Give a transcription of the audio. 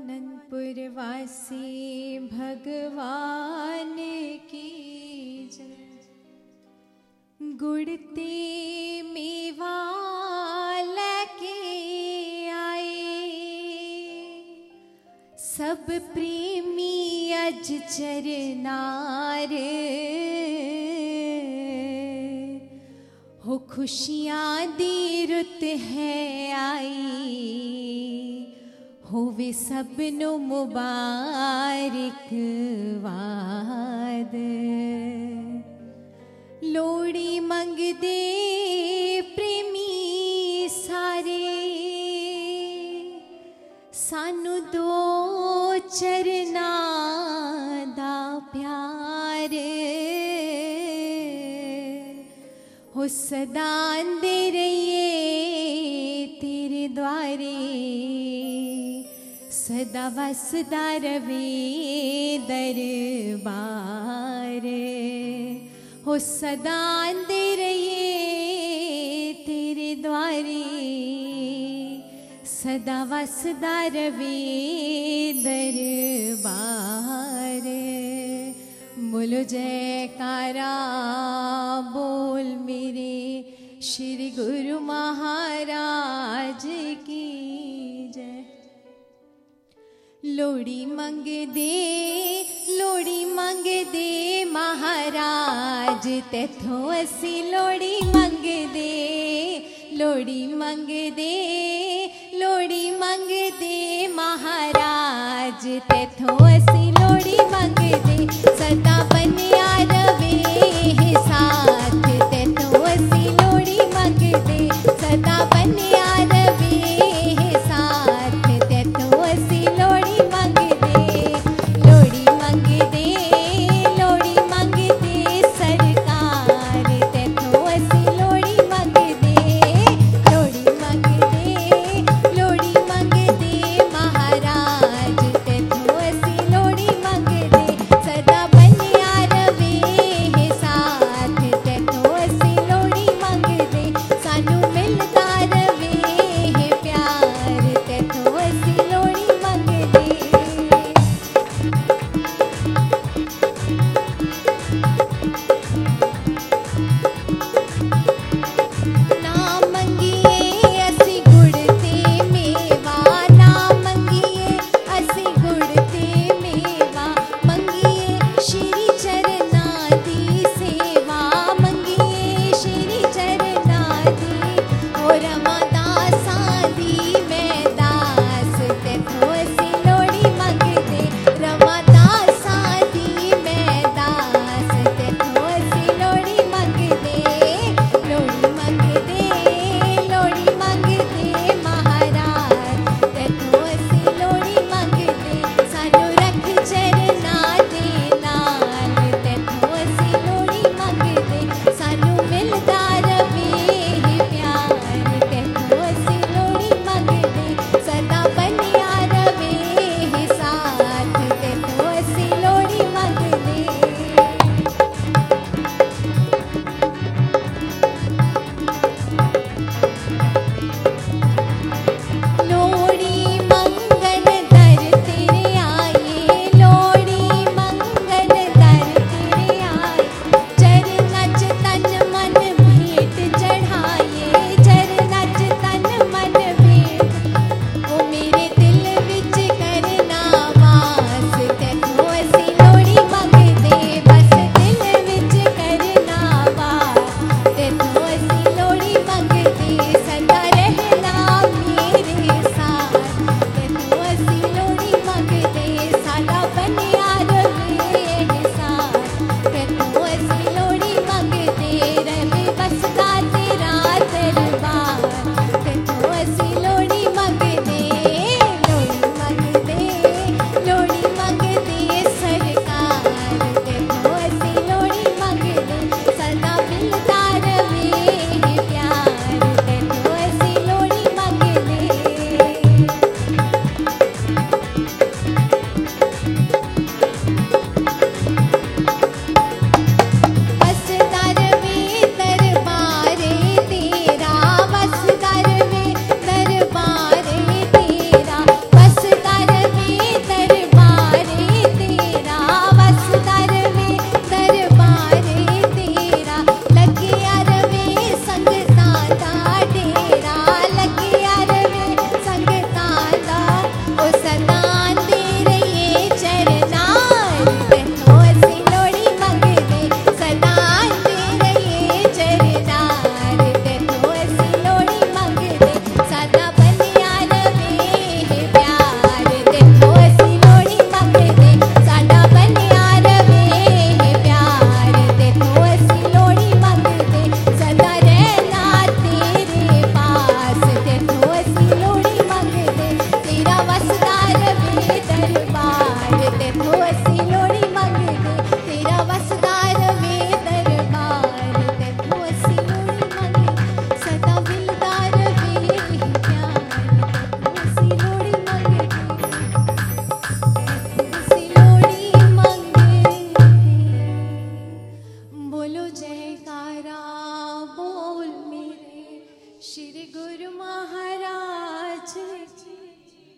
आनंदपुर वासी, भगवान की जय। गुड़ते मेवा लेके आए सब प्रेमी अज चरनार हो खुशियाँ दी रुत है आई। होवे सब नु मुबारक वाद। लोड़ी मंगदे प्रेमी सारे। सानू दो चरना दा प्यार। हो सदा रहिए सदा वसदा रवे दरबार हो सदा दे रहिए तेरे द्वारे। सदा वसदा रवे दरबार बोलो जयकारा बोल मेरे श्री गुरु महाराज। लोड़ी मंग दे लोड़ी मंग दे महाराज तेथों असी लोड़ी मंग दे लोड़ी मंग दे लोड़ी मंग दे महाराज तेथों असी लोड़ी मंग दे सदा बनया Por amar.